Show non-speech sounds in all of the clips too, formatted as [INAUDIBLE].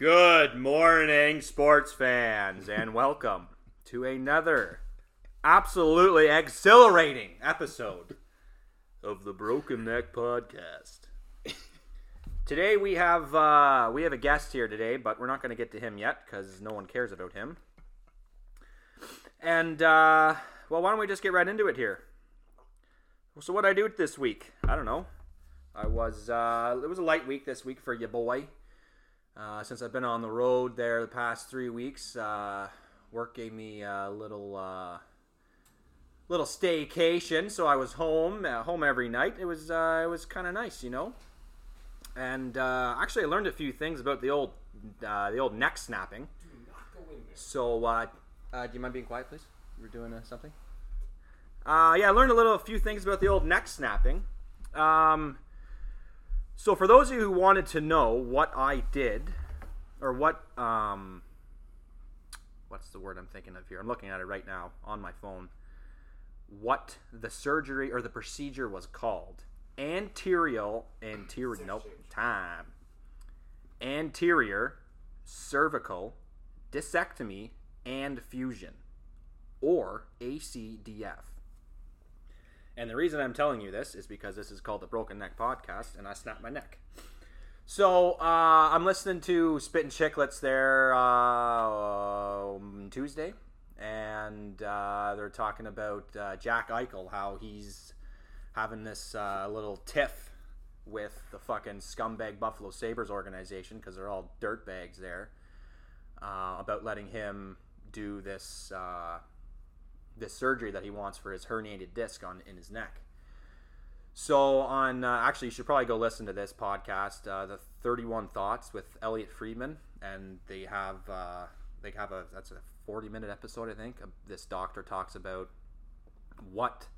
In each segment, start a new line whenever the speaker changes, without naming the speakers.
Good morning, sports fans, and welcome to another absolutely exhilarating episode of the Broken Neck Podcast. Today we have uh, we have a guest here today, but we're not going to get to him yet because no one cares about him. And uh, well, why don't we just get right into it here? So what I do this week? I don't know. I was uh, it was a light week this week for you boy. Uh, since I've been on the road there the past three weeks, uh, work gave me a little uh, little staycation, so I was home uh, home every night. It was uh, it was kind of nice, you know. And uh, actually, I learned a few things about the old the old neck snapping. So, do you mind being quiet, please? We're doing something. Yeah, I learned a little, a few things about the old neck snapping. Um, so, for those of you who wanted to know what I did, or what, um, what's the word I'm thinking of here? I'm looking at it right now on my phone. What the surgery or the procedure was called? Anterior, anterior, nope, time. Anterior cervical discectomy and fusion, or ACDF. And the reason I'm telling you this is because this is called the Broken Neck Podcast, and I snapped my neck. So uh, I'm listening to Spittin' Chicklets there uh, um, Tuesday, and uh, they're talking about uh, Jack Eichel, how he's having this uh, little tiff with the fucking scumbag Buffalo Sabres organization because they're all dirtbags there uh, about letting him do this this surgery that he wants for his herniated disc on in his neck. So on uh, actually, you should probably go listen to this podcast, uh, the Thirty One Thoughts with Elliotte Friedman, and they have uh, they have a that's a forty minute episode I think. This doctor talks about what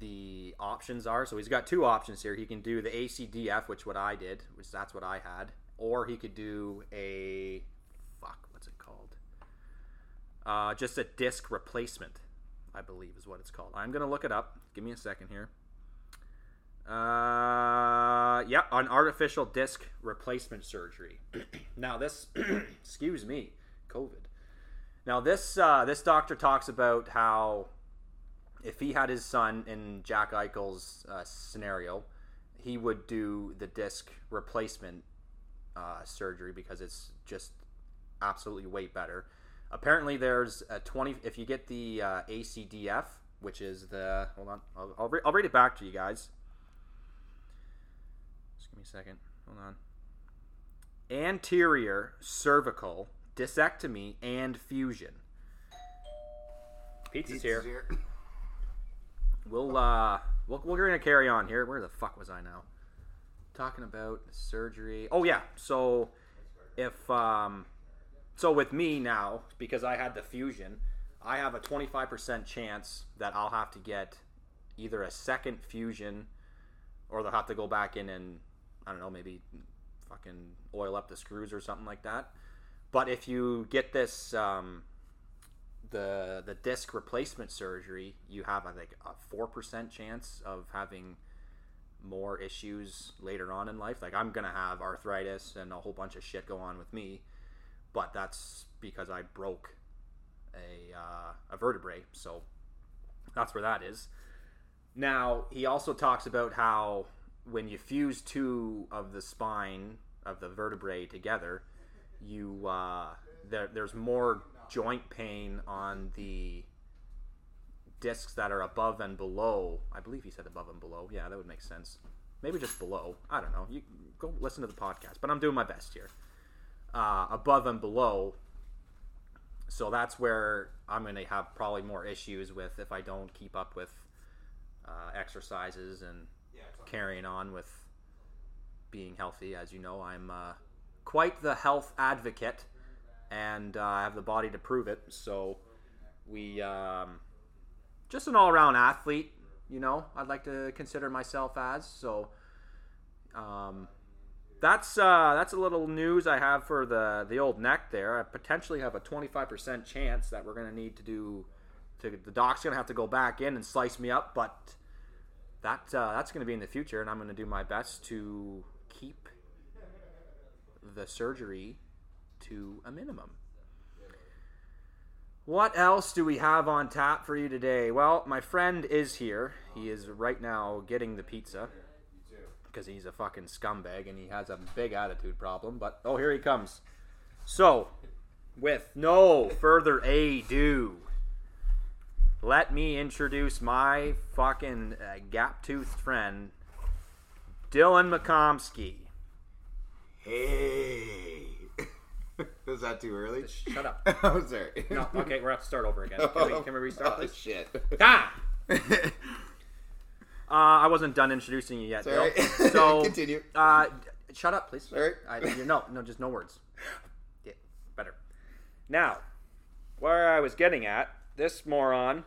the options are. So he's got two options here. He can do the ACDF, which what I did, which that's what I had, or he could do a fuck, what's it called? Uh, just a disc replacement, I believe is what it's called. I'm gonna look it up. Give me a second here. Uh, yeah, an artificial disc replacement surgery. [CLEARS THROAT] now this, [CLEARS THROAT] excuse me, COVID. Now this uh, this doctor talks about how if he had his son in Jack Eichel's uh, scenario, he would do the disc replacement uh, surgery because it's just absolutely way better. Apparently, there's a 20. If you get the uh, ACDF, which is the hold on, I'll, I'll, re- I'll read it back to you guys. Just give me a second. Hold on. Anterior cervical discectomy and fusion. Pizza's, here. [COUGHS] We'll uh, we'll, we're gonna carry on here. Where the fuck was I now? Talking about surgery. Oh yeah. So if um, so with me now because I had the fusion, I have a 25% chance that I'll have to get either a second fusion, or they'll have to go back in and I don't know maybe fucking oil up the screws or something like that. But if you get this um, the the disc replacement surgery, you have I think a four percent chance of having more issues later on in life. Like I'm gonna have arthritis and a whole bunch of shit go on with me, but that's because I broke a uh, a vertebrae. So that's where that is. Now he also talks about how when you fuse two of the spine of the vertebrae together, you uh, there, there's more joint pain on the discs that are above and below. I believe he said above and below. Yeah, that would make sense. Maybe just below. I don't know. You go listen to the podcast, but I'm doing my best here. Uh, above and below. So that's where I'm going to have probably more issues with if I don't keep up with uh, exercises and carrying on with being healthy. As you know, I'm uh, quite the health advocate and uh, I have the body to prove it. So we um, just an all-around athlete. You know, I'd like to consider myself as so. Um, that's uh, that's a little news I have for the the old neck there. I potentially have a 25% chance that we're gonna need to do. To, the doc's gonna have to go back in and slice me up, but that uh, that's gonna be in the future, and I'm gonna do my best to keep the surgery to a minimum. What else do we have on tap for you today? Well, my friend is here. He is right now getting the pizza because he's a fucking scumbag and he has a big attitude problem. But oh, here he comes. So, with no further ado, let me introduce my fucking uh, gap-toothed friend, Dylan McComsky.
Hey. [LAUGHS] Was that too early?
Shut up. [LAUGHS]
oh, sorry.
No, okay, we're have to start over again. [LAUGHS] Can we, can we restart,
Oh,
please?
shit.
Ah! Uh, I wasn't done introducing you yet,
Sorry.
Bill. So, [LAUGHS]
Continue.
Uh, shut up, please.
Sorry.
I, you, no, no, just no words. [LAUGHS] Yeah, better. Now, where I was getting at, this moron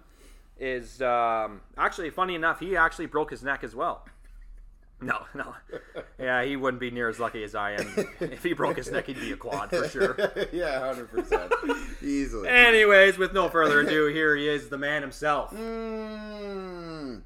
is um, actually funny enough. He actually broke his neck as well. No, no. Yeah, he wouldn't be near as lucky as I am. If he broke his neck, he'd be a quad for sure. [LAUGHS]
yeah, hundred percent, easily.
Anyways, with no further ado, here he is, the man himself.
Mm.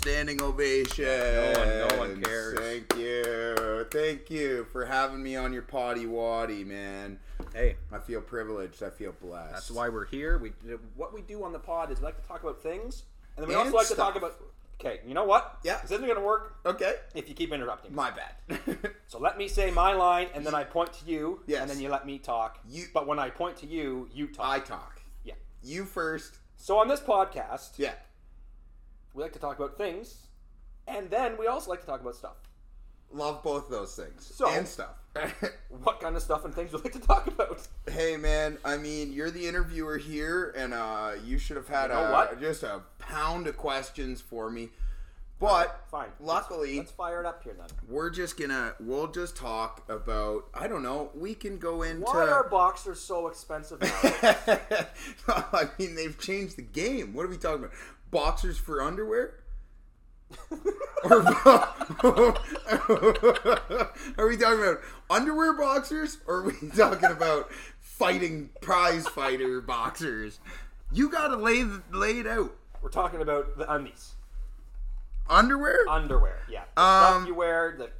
Standing ovation.
no one- no one cares.
Thank you, thank you for having me on your potty waddy, man.
Hey,
I feel privileged. I feel blessed.
That's why we're here. We what we do on the pod is we like to talk about things, and then we
And
also like to talk about. Okay, you know what?
Yeah.
this isn't gonna work
Okay.
if you keep interrupting. me.
My bad. [LAUGHS]
So let me say my line, and then I point to you,
Yes.
and then you let me talk.
You-
but when I point to you, you talk.
I talk.
yeah.
You first.
So on this podcast,
Yeah.
We like to talk about things, and then we also like to talk about stuff.
Love both those things
So-
and stuff. [LAUGHS]
What kind of stuff and things we like to talk about?
hey man, I mean you're the interviewer here, and uh, you should have had
You know
a,
what?
just a pound of questions for me. But
Fine.
luckily,
let's fire it up here then.
we're just gonna we'll just talk about I don't know. We can go into.
Why are boxers so expensive [LAUGHS] now? [LAUGHS]
I mean, they've changed the game. What are we talking about? Boxers for underwear? [LAUGHS] or, [LAUGHS] are we talking about underwear boxers? Or are we talking about fighting prize fighter boxers? You gotta lay lay it out.
We're talking about the undies,
Underwear?
underwear. Yeah, the
Um,
you wear. The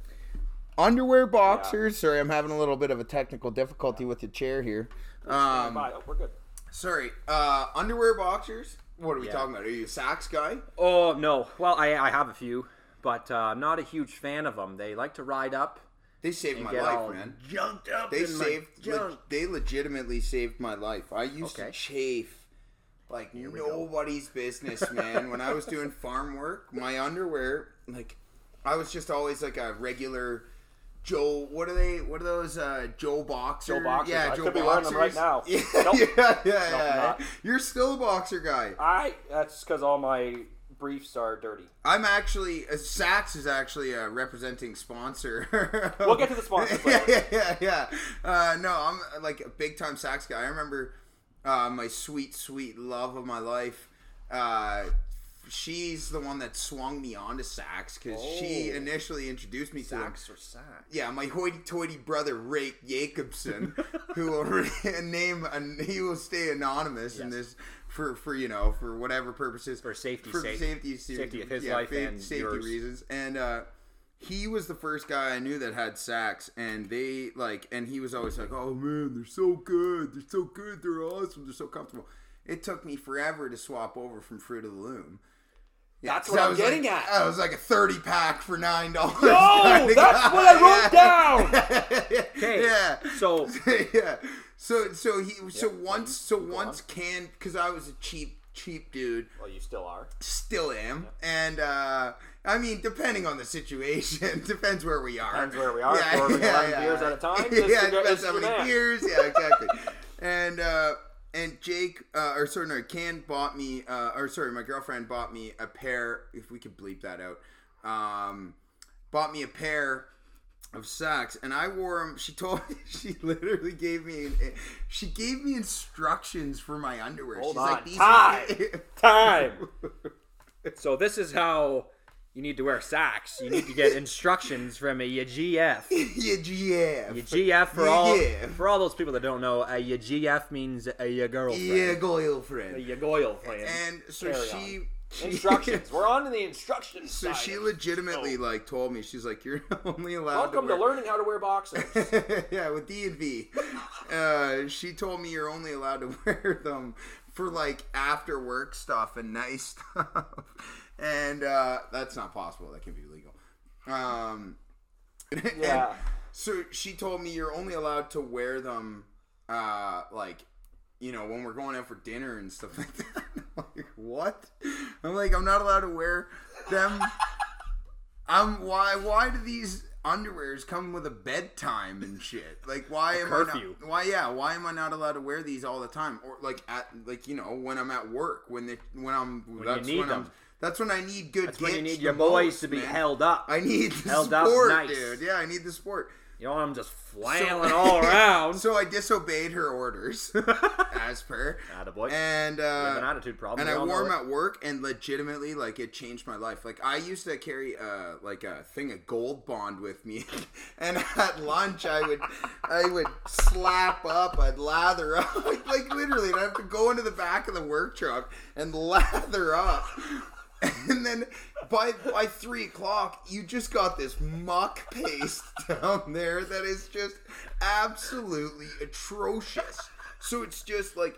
Underwear boxers. Sorry, I'm having a little bit of a technical difficulty with the chair here. Um,
Oh, we're good.
sorry. Uh, underwear boxers. What are we
Yeah.
talking about? Are you a SAXX guy?
Oh no. Well, I I have a few, but uh, I'm not a huge fan of them. They like to ride up
They saved my life, man.
junked up.
They saved. le- they legitimately saved my life. I used
Okay.
to chafe like
we go.
nobody's business, man. when I was doing farm work, my underwear, like, I was just always like a regular. Joe, what are they? What are those? Uh, Joe boxer.
Joe boxers.
Yeah,
I
Joe
could be
boxers.
wearing them right now. [LAUGHS]
Yeah,
Nope.
yeah, yeah, yeah. You're still a boxer guy.
I. That's because all my briefs are dirty.
I'm actually uh, SAXX is actually a representing sponsor. [LAUGHS]
We'll get to the sponsors [LAUGHS]
yeah, yeah, yeah, yeah. Uh, no, I'm uh, like a big time SAXX guy. I remember uh, my sweet, sweet love of my life. Uh, she's the one that swung me on to SAXX because she
Oh.
initially introduced me to them.
or sack?
Yeah, my hoity-toity brother Ray Jacobson, [LAUGHS] who will re- [LAUGHS] name and he will stay anonymous in this for for you know for whatever purposes
For safety's
for
sake.
safety
Safety of his
yeah,
life
fa-
and
safety
yours.
reasons and uh he was the first guy I knew that had SAXX, and they like, and he was always like, "Oh man, they're so good, they're so good, they're awesome, they're so comfortable." It took me forever to swap over from Fruit of the Loom. Yeah,
That's
'cause
what
I
I'm
was
getting
like,
at.
I was like a thirty pack for nine dollars.
No, [LAUGHS] that's what I wrote
down.
Okay,
Yeah.
so- [LAUGHS]
yeah. So so he so
Yep,
once so
Go
once can because I was a cheap cheap dude
Well, you still are.
still am and uh i mean depending on the situation [LAUGHS] depends where we are
Depends where we are. Yeah, we're ordering 11 beers at a time,
yeah depends how many beers yeah exactly and uh and Jake, uh, or sorry, no, Can bought me, uh, or sorry, my girlfriend bought me a pair. If we could bleep that out, um, bought me a pair of socks, and I wore them. She told, me, [LAUGHS] she literally gave me, she gave me instructions for my underwear.
Hold
She's
on.
like, these
Time. [LAUGHS] Time. so this is how you need to wear socks. You need to get instructions from a your [LAUGHS] GF.
yeah, GF.
Your GF for all for all those people that don't know, a your GF means a your girlfriend.
Yeah, girlfriend.
A your girlfriend.
And so
Carry
she [LAUGHS]
Instructions. We're on to the instructions.
So she legitimately
Oh.
like told me she's like you're [LAUGHS] only allowed
Welcome
to,
to learning how to wear boxers.
yeah, with D and V. Uh, she told me you're only allowed to wear them for like after work stuff and nice stuff, and uh, that's not possible. That can be illegal. Um, [LAUGHS]
Yeah.
so she told me you're only allowed to wear them, uh, like. You know, when we're going out for dinner and stuff [LAUGHS] like that. [LAUGHS] I'm like, what? I'm like, I'm not allowed to wear them I'm why why do these underwears come with a bedtime and shit? Like why am
curfew.
I not, why yeah, why am I not allowed to wear these all the time or like at like you know when I'm at work when they when I'm when that's
need
when
them.
I'm that's when I need good
That's when you need your boys
most,
to be
man.
held up.
I need the
held up
sport,
nice.
dude. Yeah, I need the sport.
You don't want them just flailing [LAUGHS] all around.
So I disobeyed her orders [LAUGHS] as per.
Attaboy.
And
have an
uh,
attitude problem.
and I wore them at work, and legitimately, like it changed my life. Like I used to carry uh like a thing of Gold Bond with me, [LAUGHS] and at lunch I would I would slap up, I'd lather up, like, like literally, and I have to go into the back of the work truck and lather up. [LAUGHS] And then by by three o'clock, you just got this muck paste [LAUGHS] down there that is just absolutely atrocious. So it's just like,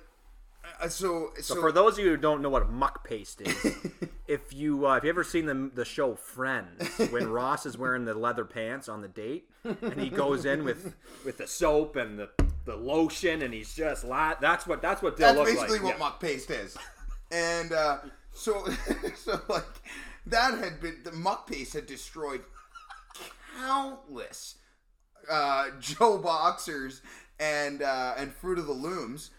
uh, so
So for those of you who don't know what muck paste is, [LAUGHS] if you uh, if you ever seen the the show Friends, when Ross is wearing the leather pants on the date, and he goes in with with the soap and the, the lotion, and he's just la- that's what that's what
That's basically
like.
what
Yeah.
muck paste is. And uh, so, [LAUGHS] so like that had been the muck paste had destroyed countless uh, Joe boxers and uh, and Fruit of the Looms.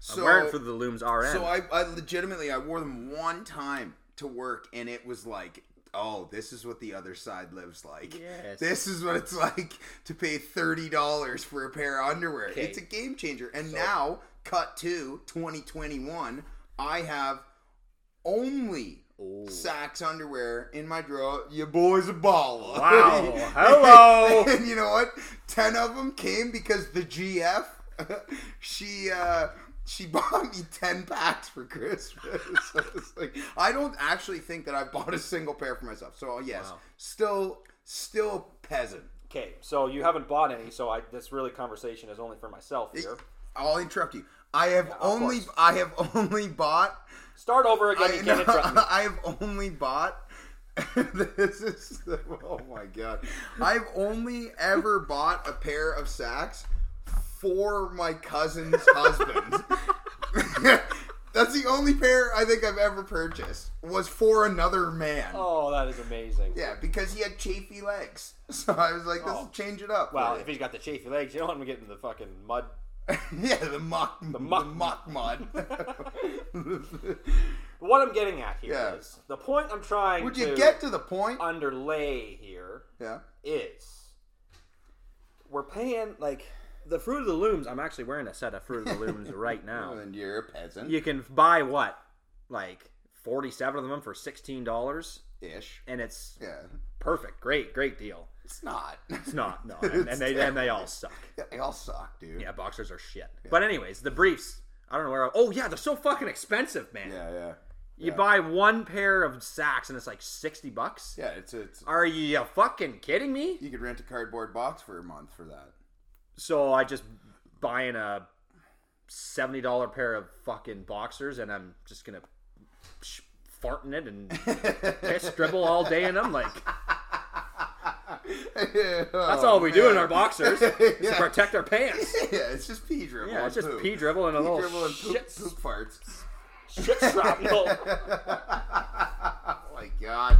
So
I'm wearing for the looms RN.
so I, I legitimately I wore them one time to work, and it was like. Oh, this is what the other side lives like.
Yes.
This is what it's [LAUGHS] like to pay thirty dollars for a pair of underwear.
Okay.
It's a game changer. And now, cut to 2021, I have only SAXX underwear in my drawer. Your boy's a baller.
Wow. [LAUGHS] Hello. [LAUGHS]
and you know what? Ten of them came because the GF, [LAUGHS] she uh, she bought me ten packs for Christmas. so like I don't actually think that I bought a single pair for myself. So yes,
Wow.
still still peasant.
okay, so you haven't bought any, so I this really conversation is only for myself here.
I'll interrupt you. I have
of
only
course.
I have only bought
Start over again.
I,
you can't interrupt me. [LAUGHS]
I have only bought. [LAUGHS] this is the, oh my god! I've only ever bought a pair of SAXX for my cousin's [LAUGHS] husband. That's the only pair I think I've ever purchased was for another man.
Oh, that is amazing.
Yeah, because he had chafy legs, so I was like, "This
Oh.
change it up."
Well, if he's got the chafy legs, you don't want him getting the fucking mud.
You." [LAUGHS] yeah, the mock, the
muck-
muck mud. [LAUGHS]
What I'm getting at here is
Yeah.
the point I'm trying
Would
to
you get to the point?
underlay here
Yeah.
is we're paying like the Fruit of the Looms. I'm actually wearing a set of Fruit of the Looms [LAUGHS] right now.
And you're a peasant.
You can buy what, like 47 of them for sixteen dollars,
Ish.
and it's
Yeah.
perfect, great, great deal.
It's not.
It's not no, [LAUGHS] and, and they and they all suck.
Yeah, they all suck, dude.
Yeah, boxers are shit. But anyways, the briefs. I don't know where. Oh yeah, they're so fucking expensive, man.
Yeah, yeah.
You buy one pair of SAXX and it's like sixty bucks.
Yeah, it's it's.
Are you fucking kidding me?
You could rent a cardboard box for a month for that.
So I just buying a seventy dollar pair of fucking boxers and I'm just gonna sh- fart in it and [LAUGHS] piss dribble all day in them. Like that's all we do in our boxers is [LAUGHS] to protect our pants.
yeah, it's just pee dribble.
Yeah, it's just
poop.
pee dribble and a
Pee
little
dribble and poop,
shit,
poop farts.
shit shrapnel. [LAUGHS]
oh my god,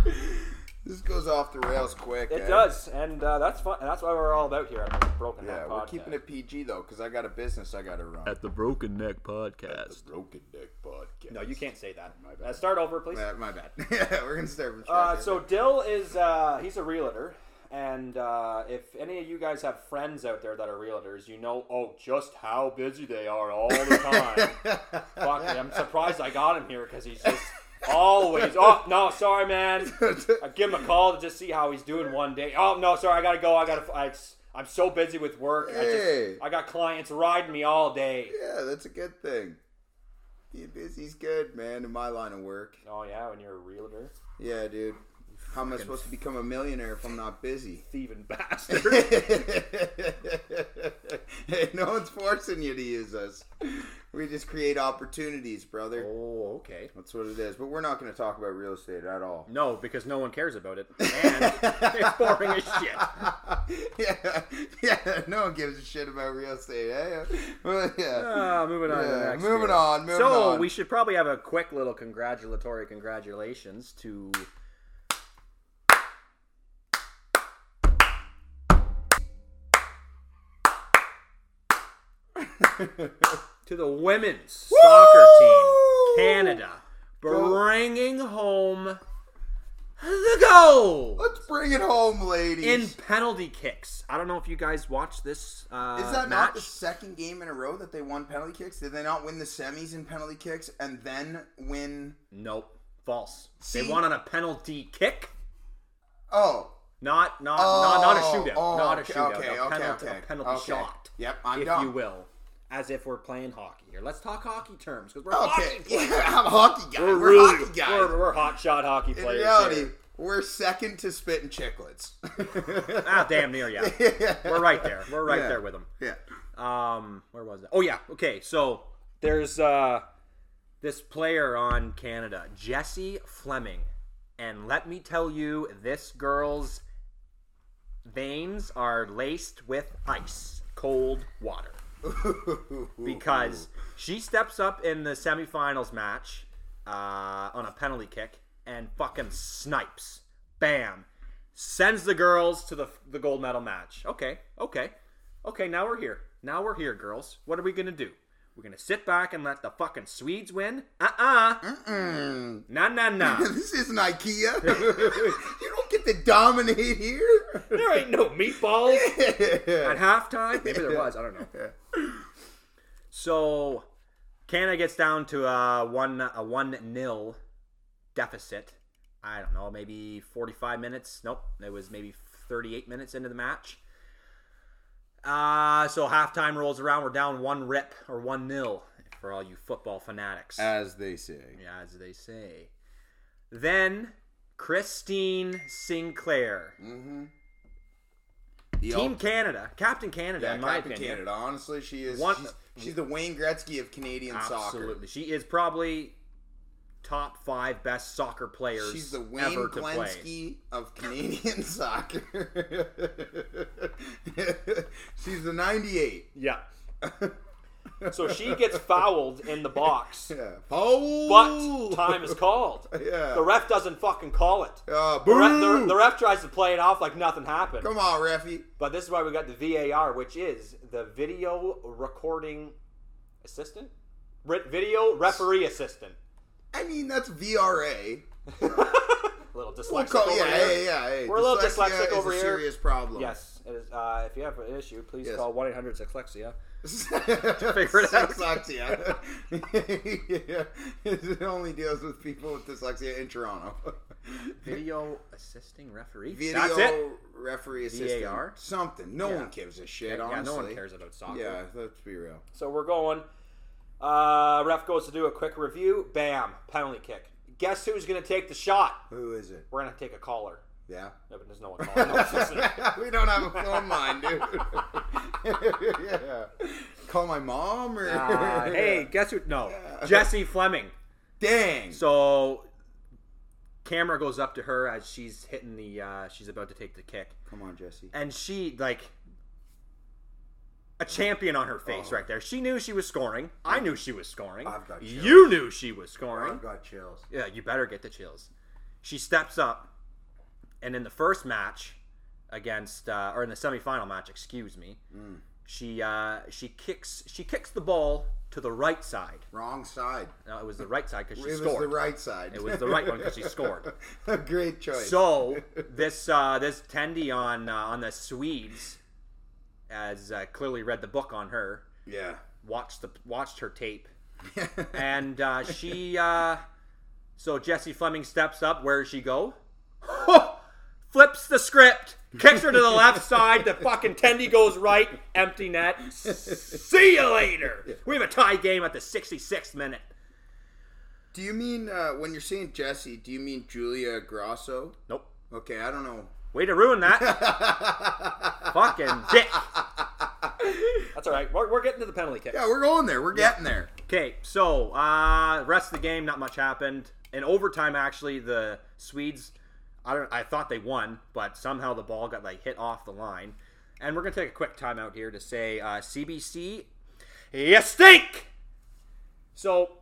this goes off the rails quick.
It
eh?
does, and uh, that's fun. That's why we're all about here at the Broken
Yeah,
Neck
we're keeping it PG though, because I got a business I got to run.
at the Broken Neck Podcast.
Broken Dick Podcast.
No, you can't say that.
My bad.
Uh, start over, please.
Uh, my bad. [LAUGHS] yeah, we're gonna start from
Uh,
scratch.
so Dyl is uh, he's a realtor, and uh, if any of you guys have friends out there that are realtors, you know oh just how busy they are all the time. [LAUGHS] Fuck, I'm surprised I got him here because he's just always. Oh no, sorry man. I give him a call to just see how he's doing one day. Oh no, sorry, I gotta go. I gotta. I, I'm so busy with work. I
Hey.
just I got clients riding me all day.
yeah, that's a good thing. Being busy's good, man, in my line of work.
Oh yeah, when you're a realtor,
Yeah, dude. How am I supposed to become a millionaire if I'm not busy?
thieving [LAUGHS] bastard.
hey, no one's forcing you to use us. We just create opportunities, brother.
oh, okay.
That's what it is. But we're not going to talk about real estate at all.
No, because no one cares about it, [LAUGHS] and it's boring as shit. [LAUGHS]
yeah, yeah. No one gives a shit about real estate. Yeah, Well, yeah.
Uh, moving on to the
Yeah,
next.
moving
here.
on, moving
so
on.
we should probably have a quick little congratulatory congratulations to. [LAUGHS] to the women's soccer team, Canada, bringing home the goal
Let's bring it home, ladies.
in penalty kicks. I don't know if you guys watched this. Uh,
Is that
match.
not the second game in a row that they won penalty kicks? Did they not win the semis in penalty kicks and then win?
Nope, false.
See?
They won on a penalty kick,
Oh,
not not
oh,
not, not a shootout,
oh,
not a shootout,
Okay,
a
okay,
penalty,
okay.
a penalty
okay.
shot,
Yep, I'm
if
done.
you will, as if we're playing hockey here. Let's talk hockey terms because we're
Okay,
hockey
yeah, [LAUGHS]
players.
I'm a hockey guy.
We're,
We're,
really
hockey guys.
We're, we're hot shot hockey players.
in reality,
here.
we're second to spitting chicklets. [LAUGHS]
ah, damn near, yeah. [LAUGHS] We're right there. We're right
Yeah.
there with them.
Yeah.
Um, where was it? Oh yeah. Okay, so there's uh this player on Canada, Jessie Fleming, and let me tell you, this girl's veins are laced with ice, cold water, [LAUGHS] because she steps up in the semifinals match uh, on a penalty kick and fucking snipes, bam, sends the girls to the the gold medal match. Okay, okay, okay. Now we're here. Now we're here, girls. What are we gonna do? We're gonna sit back and let the fucking Swedes win? Uh uh
Mm.
Nah nah nah. [LAUGHS]
this isn't IKEA. [LAUGHS] you don't get to dominate here.
there ain't no meatballs [LAUGHS] at halftime. Maybe there was. I don't know. So Canada gets down to a one a one nil deficit. I don't know, maybe forty five minutes. Nope, it was maybe thirty eight minutes into the match. Uh so halftime rolls around. We're down one rip or one nil for all you football fanatics.
As they say.
yeah, as they say. Then Christine Sinclair,
Mm-hmm. The
Team
ul-
Canada, Captain Canada,
yeah,
in my
Captain
opinion.
Canada. Honestly, she is.
One-
she's, she's the Wayne Gretzky of Canadian
Absolutely.
soccer.
She is probably top five best soccer players
She's the Wayne
ever.
Glensky of Canadian [LAUGHS] soccer. [LAUGHS] she's the 98.
Yeah. [LAUGHS] So she gets fouled in the box,
Yeah. Oh!
but time is called.
Yeah.
The ref doesn't fucking call it.
Uh,
The ref, the, the ref tries to play it off like nothing happened.
Come on, Reffy.
But this is why we got the VAR, which is the video recording assistant, Re- video referee assistant.
I mean, that's VRA.
a [LAUGHS] little dyslexic
We'll call,
over
yeah,
here.
hey, yeah, hey.
We're a little
Dyslexia
dyslexic
is
over
a
here.
serious problem.
Yes, it is. Uh, if you have an issue, please
Yes.
call one eight hundred dyslexia. [LAUGHS] [LAUGHS]
Figure
it out.
Dyslexia. yeah. It only deals with people with dyslexia in Toronto.
Video assisting referee.
Video
That's it.
referee assistant.
VAR?
Something. No
Yeah.
one gives a shit,
Yeah,
honestly.
no one cares about soccer.
Yeah, let's be real.
So we're going. Uh, ref goes to do a quick review. Bam, penalty kick. Guess who's going to take the shot?
Who is it?
We're going to take a caller.
Yeah.
No, but there's no one calling. [LAUGHS]
We don't have a phone line, dude. yeah. [LAUGHS] Call my mom or
Uh, hey, guess who? No, Jessie Fleming.
dang.
So, camera goes up to her as she's hitting the. Uh, she's about to take the kick,
Come on, Jessie.
and she like a champion on her face right there. She knew she was scoring. I knew she was scoring.
I've got chills.
you knew she was scoring.
I've got chills.
Yeah, you better get the chills. She steps up, and in the first match against, uh, or in the semifinal match, excuse me,
Mm.
she uh, she kicks she kicks the ball to the right side.
Wrong side.
No, it was the right side because she
It was
scored.
the right side.
It was the right one because she scored. [LAUGHS]
a great choice.
So [LAUGHS] this uh, this Tendi on uh, on the Swedes, has uh, clearly read the book on her,
yeah.
watched the watched her tape, [LAUGHS] and uh, she uh, so Jessie Fleming steps up. Where does she go? [LAUGHS] Flips the script, kicks her to the left [LAUGHS] side. The fucking Tendy goes right, empty net. See you later. We have a tie game at the 66th minute.
Do you mean uh, when you're saying Jessie? Do you mean Julia Grosso?
Nope.
Okay, I don't know.
Way to ruin that. [LAUGHS] Fucking dick. That's all right. We're, we're getting to the penalty kick.
Yeah, we're going there. We're getting there.
Okay, so uh, rest of the game, not much happened. In overtime, actually, the Swedes, I don't, I thought they won, but somehow the ball got like hit off the line. And we're gonna take a quick timeout here to say, uh, CBC, you stink. So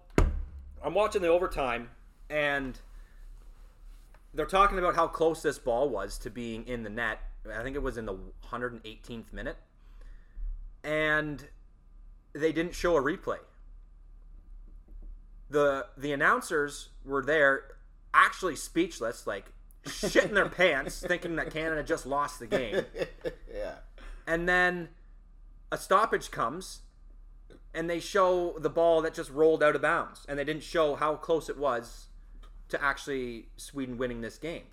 I'm watching the overtime, and they're talking about how close this ball was to being in the net. I think it was in the 118th minute, and they didn't show a replay the the announcers were there actually speechless like shitting their [LAUGHS] pants thinking that canada just lost the game [LAUGHS]
yeah.
and then a stoppage comes and they show the ball that just rolled out of bounds and they didn't show how close it was to actually sweden winning this game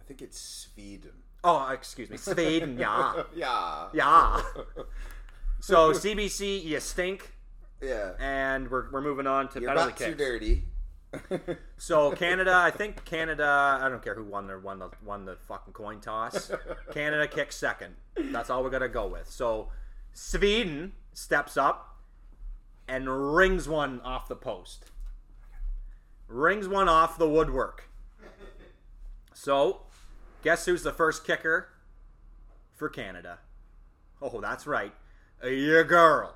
I think it's Sweden.
oh excuse me sweden [LAUGHS] yeah
Yeah.
yeah [LAUGHS] so cbc you stink
Yeah.
and we're, we're moving on to
Your
penalty
butts are
kicks
dirty. [LAUGHS]
So Canada, I think Canada. I don't care who won the won the won the fucking coin toss. Canada kicks second. That's all we gotta go with. So Sweden steps up and rings one off the post. Rings one off the woodwork. So, guess who's the first kicker for Canada? Oh, that's right, your girl,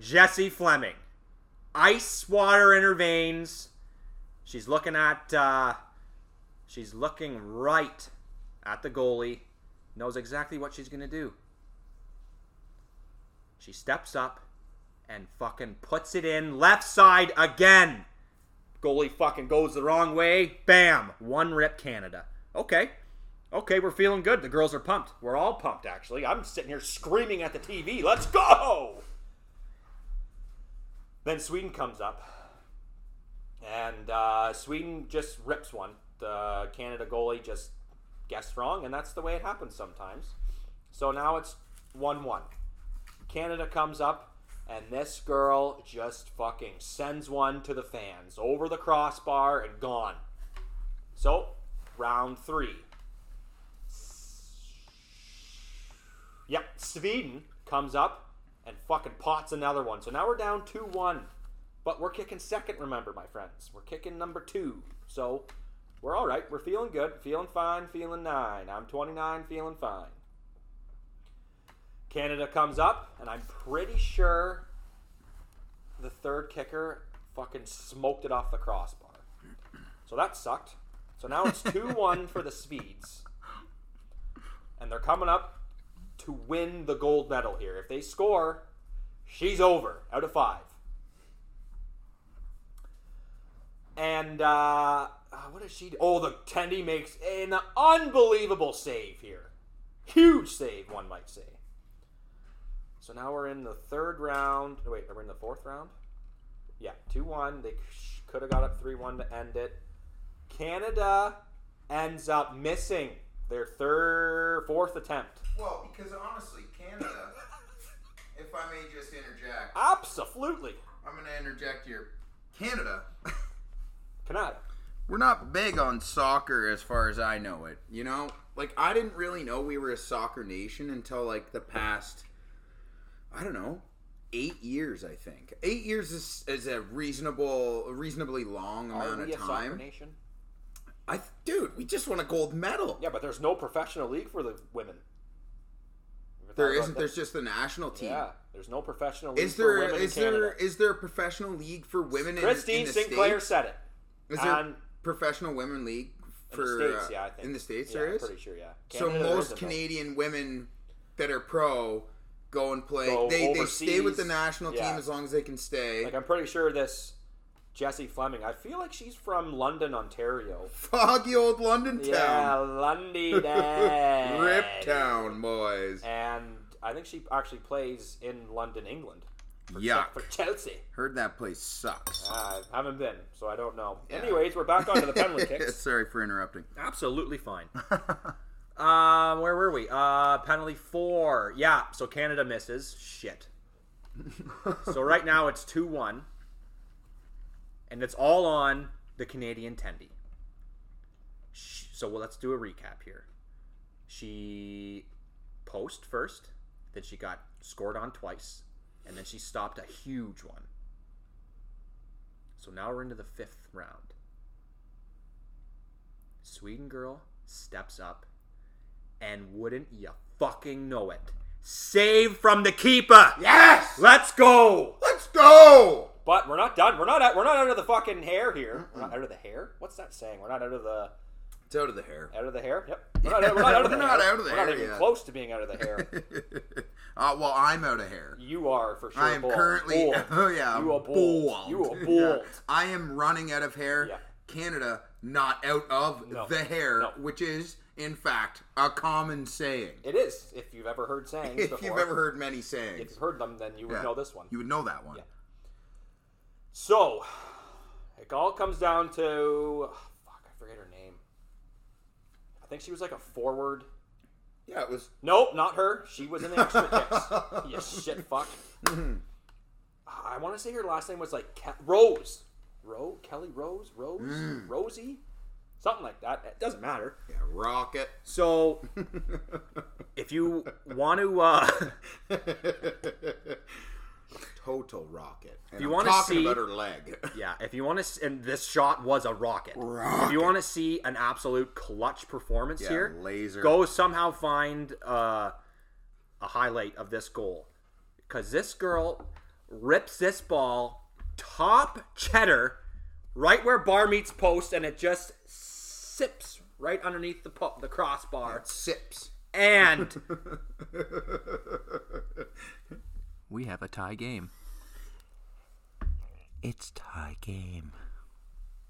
Jessie Fleming ice water in her veins. She's looking at uh, she's looking right at the goalie. Knows exactly what she's gonna do. She steps up and fucking puts it in left side again. Goalie fucking goes the wrong way. Bam! One rip Canada. Okay. Okay, we're feeling good. The girls are pumped. We're all pumped, actually. I'm sitting here screaming at the TV. Let's go! Then Sweden comes up, and uh, Sweden just rips one. The Canada goalie just guessed wrong, and that's the way it happens sometimes. So now it's 1 1. Canada comes up, and this girl just fucking sends one to the fans over the crossbar and gone. So, round three. Yep, Sweden comes up and fucking pots another one. So now we're down 2 1. But we're kicking second, remember, my friends. We're kicking number two. So we're all right. We're feeling good. Feeling fine. Feeling nine. I'm 29, feeling fine. Canada comes up, and I'm pretty sure the third kicker fucking smoked it off the crossbar. So that sucked. So now it's [LAUGHS] 2 1 for the Swedes. And they're coming up to win the gold medal here. If they score, she's over out of five. And uh, uh, what does she do? Oh, the Tendy makes an unbelievable save here. Huge save, one might say. So now we're in the third round. Oh, wait, are we in the fourth round? Yeah, 2 1. They could have got up 3 1 to end it. Canada ends up missing their third, fourth attempt.
Well, because honestly, Canada, if I may just interject,
Absolutely.
I'm going to interject here. Canada, [LAUGHS]
Canada.
we're not big on soccer as far as I know it. You know, like I didn't really know we were a soccer nation until like the past, I don't know, eight years. I think eight years is, is a reasonable, reasonably long
Are
amount
we
of
a soccer
time.
nation?
I, thought we just won a gold medal.
Yeah, but there's no professional league for the women.
There isn't.
that?
There's just the national team.
Yeah, there's no professional league
Is
for
there
women
is
in Canada.
there is there a professional league for women in,
Christine
in the
Sinclair
States?
said it.
Is there
And-
professional women league
In
for
the States,
uh,
yeah, I think.
in the states
yeah,
there
I'm pretty sure, yeah.
so
Canada, there
most. Canadian women that are pro go and play.
Go
they they stay with the
overseas.
national team
Yeah.
as long as they can stay.
Like I'm pretty sure this Jessie Fleming. I feel like she's from London, Ontario.
Foggy old London town.
Yeah,
town,
London. [LAUGHS] Rip
Rip Town boys.
And I think she actually plays in London, England. For Che-
Yuck.
for Chelsea.
Heard that place sucks.
I haven't been, so I don't know.
Yeah.
Anyways, we're back onto the penalty [LAUGHS] kicks.
Sorry for interrupting.
Absolutely fine. [LAUGHS] um, where were we? Uh, penalty four. Yeah, so Canada misses. Shit. so [LAUGHS] right now it's two one, and it's all on the Canadian Tendy. So well, let's do a recap here. She post first, then she got scored on twice, and then she stopped a huge one. So now we're into the fifth round. Sweden girl steps up, and wouldn't you fucking know it? Save from the keeper.
Yes.
Let's go.
Let's go.
But we're not done. We're not. Out, we're not out of the fucking hair here. We're not out of the hair. What's that saying? We're not out of the
It's out of the hair.
out of the hair. Yep. We're not, out- we're not out of the
We're
hair.
not out of the
We're not even
yet.
close to being out of the hair. [LAUGHS]
uh, well, I'm out of hair.
You are for sure.
I am
bald.
currently.
Bald. [LAUGHS]
Oh yeah,
You are bald. You are [LAUGHS] bald.
I am running out of hair.
Yeah.
Canada not out of
No.
the hair,
No.
which is in fact a common saying.
It is. If you've ever heard sayings
If
before,
you've ever heard many sayings, if
you've heard them, then you would
Yeah.
know this one.
you would know that one.
Yeah. So, it all comes down to fuck. I forget her name. I think she was like a forward.
Yeah, it was.
Nope, not her. She was in the extra [LAUGHS] kicks. You shit fuck. I want to say her last name was like Ke- Rose. Ro Kelly Rose Rose Rosie, something like that. It doesn't matter.
Yeah, rocket.
So, [LAUGHS] if you want to, uh, [LAUGHS]
Total rocket. And
you wanna
talking
see-
about her leg. [LAUGHS]
yeah, if you want to, and this shot was a rocket.
rocket.
If you want to see an absolute clutch performance
Yeah,
here,
laser.
go somehow find uh, a highlight of this goal because this girl rips this ball top cheddar right where bar meets post and it just sips right underneath the po- the crossbar
Sips.
and [LAUGHS] we have a tie game it's tie game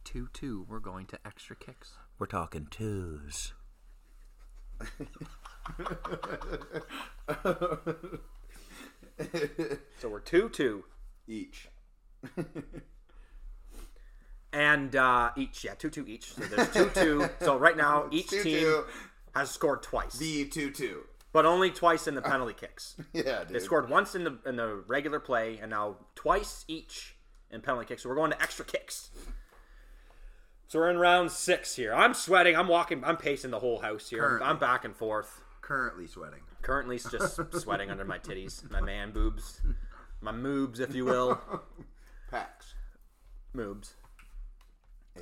2-2 we're going to extra kicks
We're talking twos. [LAUGHS]
so we're 2-2
Each. [LAUGHS]
and uh, each yeah 2-2 each. So there's 2-2 so right now [LAUGHS] each
Two,
team
two.
has scored twice.
The two two.
but only twice in the penalty kicks. [LAUGHS]
Yeah,
they scored once in the in the regular play and now twice each in penalty kicks. So we're going to extra kicks. So we're in round six here. I'm sweating. I'm walking. I'm pacing the whole house here. I'm,
Currently.
I'm back and forth.
Currently sweating.
currently just sweating under my titties. My man boobs. My moobs if you will
Packs.
moobs.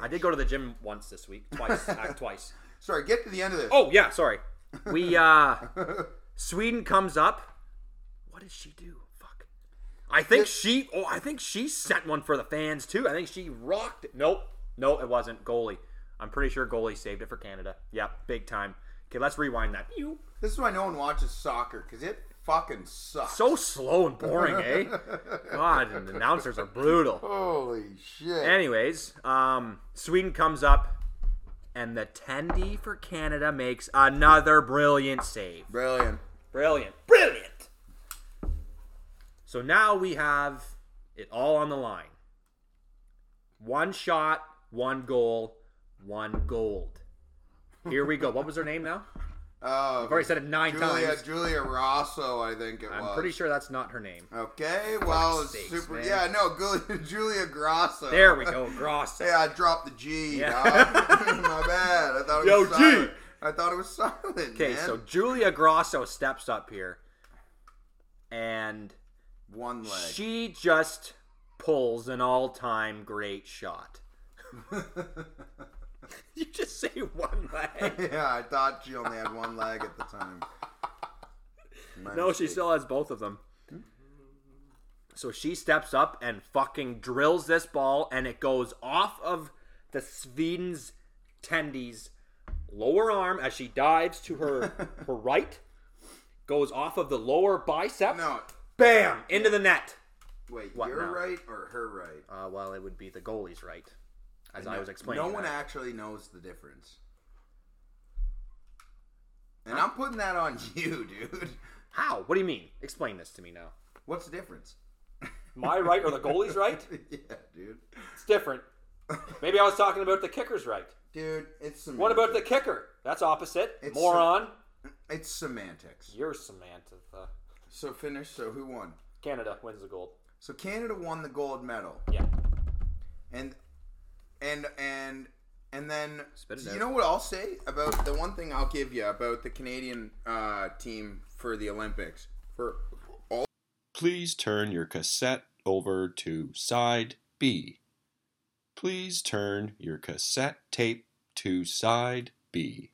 I did go to the gym once this week twice [LAUGHS] act twice.
Sorry, get to the end of this.
oh yeah sorry. We [LAUGHS] uh sweden comes up. What did she do? Fuck. I think she oh i think she sent one for the fans too. I think she rocked it. Nope. No it wasn't. Goalie. I'm pretty sure goalie saved it for canada. Yep, big time. Okay let's rewind that.
This is why no one watches soccer because it fucking sucks.
so slow and boring eh [LAUGHS] god and the announcers are brutal
Holy shit.
Anyways, um, Sweden comes up, and the tendy for Canada makes another brilliant save.
Brilliant.
Brilliant. Brilliant. So now we have it all on the line. One shot, one goal, one gold. Here we go. What was her name now?
Uh,
I've already said it nine
Julia,
times.
Julia Rosso, I think it was.
I'm pretty sure that's not her name.
Okay, well,
sakes,
super.
man.
Yeah, no, Julia, [LAUGHS] Julia Grosso.
There we go. Grosso.
Yeah, I dropped the G.
Yeah. [LAUGHS]
My bad. I thought it
Yo,
was
G.
silent. I thought it was silent.
Okay, so Julia Grosso steps up here, and
one leg.
She just pulls an all-time great shot. [LAUGHS] [LAUGHS] you just say one leg. [LAUGHS]
yeah, I thought she only had one leg at the time. My [LAUGHS]
No, she still has both of them. So she steps up and fucking drills this ball, and it goes off of the Sweden's tendies lower arm as she dives to her her right. Goes off of the lower bicep.
No,
Bam! Into the net.
wait,
What
you're
now?
right or her right?
Uh, well, it would be the goalie's right, as I was explaining.
No one
that.
actually knows the difference. And I'm putting that on [LAUGHS] you, dude.
How? What do you mean? Explain this to me now.
What's the difference?
My right or the goalie's right? [LAUGHS]
yeah, dude.
It's different. Maybe I was talking about the kicker's right.
Dude, it's semantics.
What about the kicker? That's opposite.
It's
Moron.
It's semantics.
You're Samantha.
So finish. So who won?
Canada wins the gold.
So Canada won the gold medal,
Yeah.
and and and and then you
out.
know what I'll say about the one thing I'll give you about the Canadian uh, team for the Olympics for all
Please turn your cassette over to side B. Please turn your cassette tape to side B.